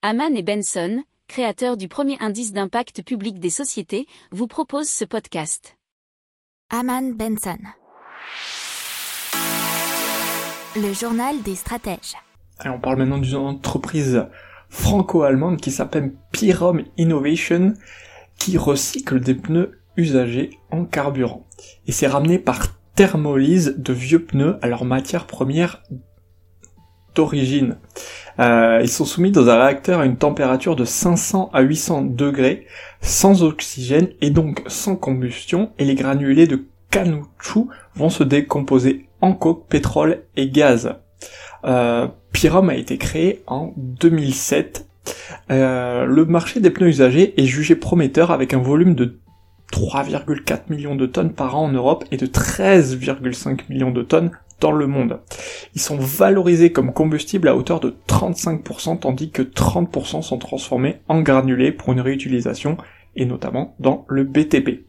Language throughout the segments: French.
Haman et Benson, créateurs du premier indice d'impact public des sociétés, vous proposent ce podcast. Haman Benson. Le journal des stratèges. Et on parle maintenant d'une entreprise franco-allemande qui s'appelle Pyrom Innovation, qui recycle des pneus usagés en carburant. Et c'est ramené par thermolyse de vieux pneus à leur matière première d'origine. Euh, ils sont soumis dans un réacteur à une température de 500 à 800 degrés, sans oxygène et donc sans combustion, et les granulés de caoutchouc vont se décomposer en coke, pétrole et gaz. Euh, Pyrom a été créé en 2007. Euh, le marché des pneus usagés est jugé prometteur avec un volume de 3,4 millions de tonnes par an en Europe et de 13,5 millions de tonnes dans le monde. Ils sont valorisés comme combustible à hauteur de 35% tandis que 30% sont transformés en granulés pour une réutilisation et notamment dans le BTP.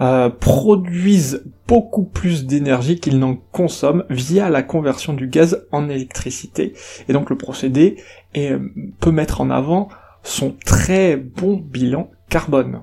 Euh, produisent beaucoup plus d'énergie qu'ils n'en consomment via la conversion du gaz en électricité et donc le procédé euh, peut mettre en avant son très bon bilan carbone.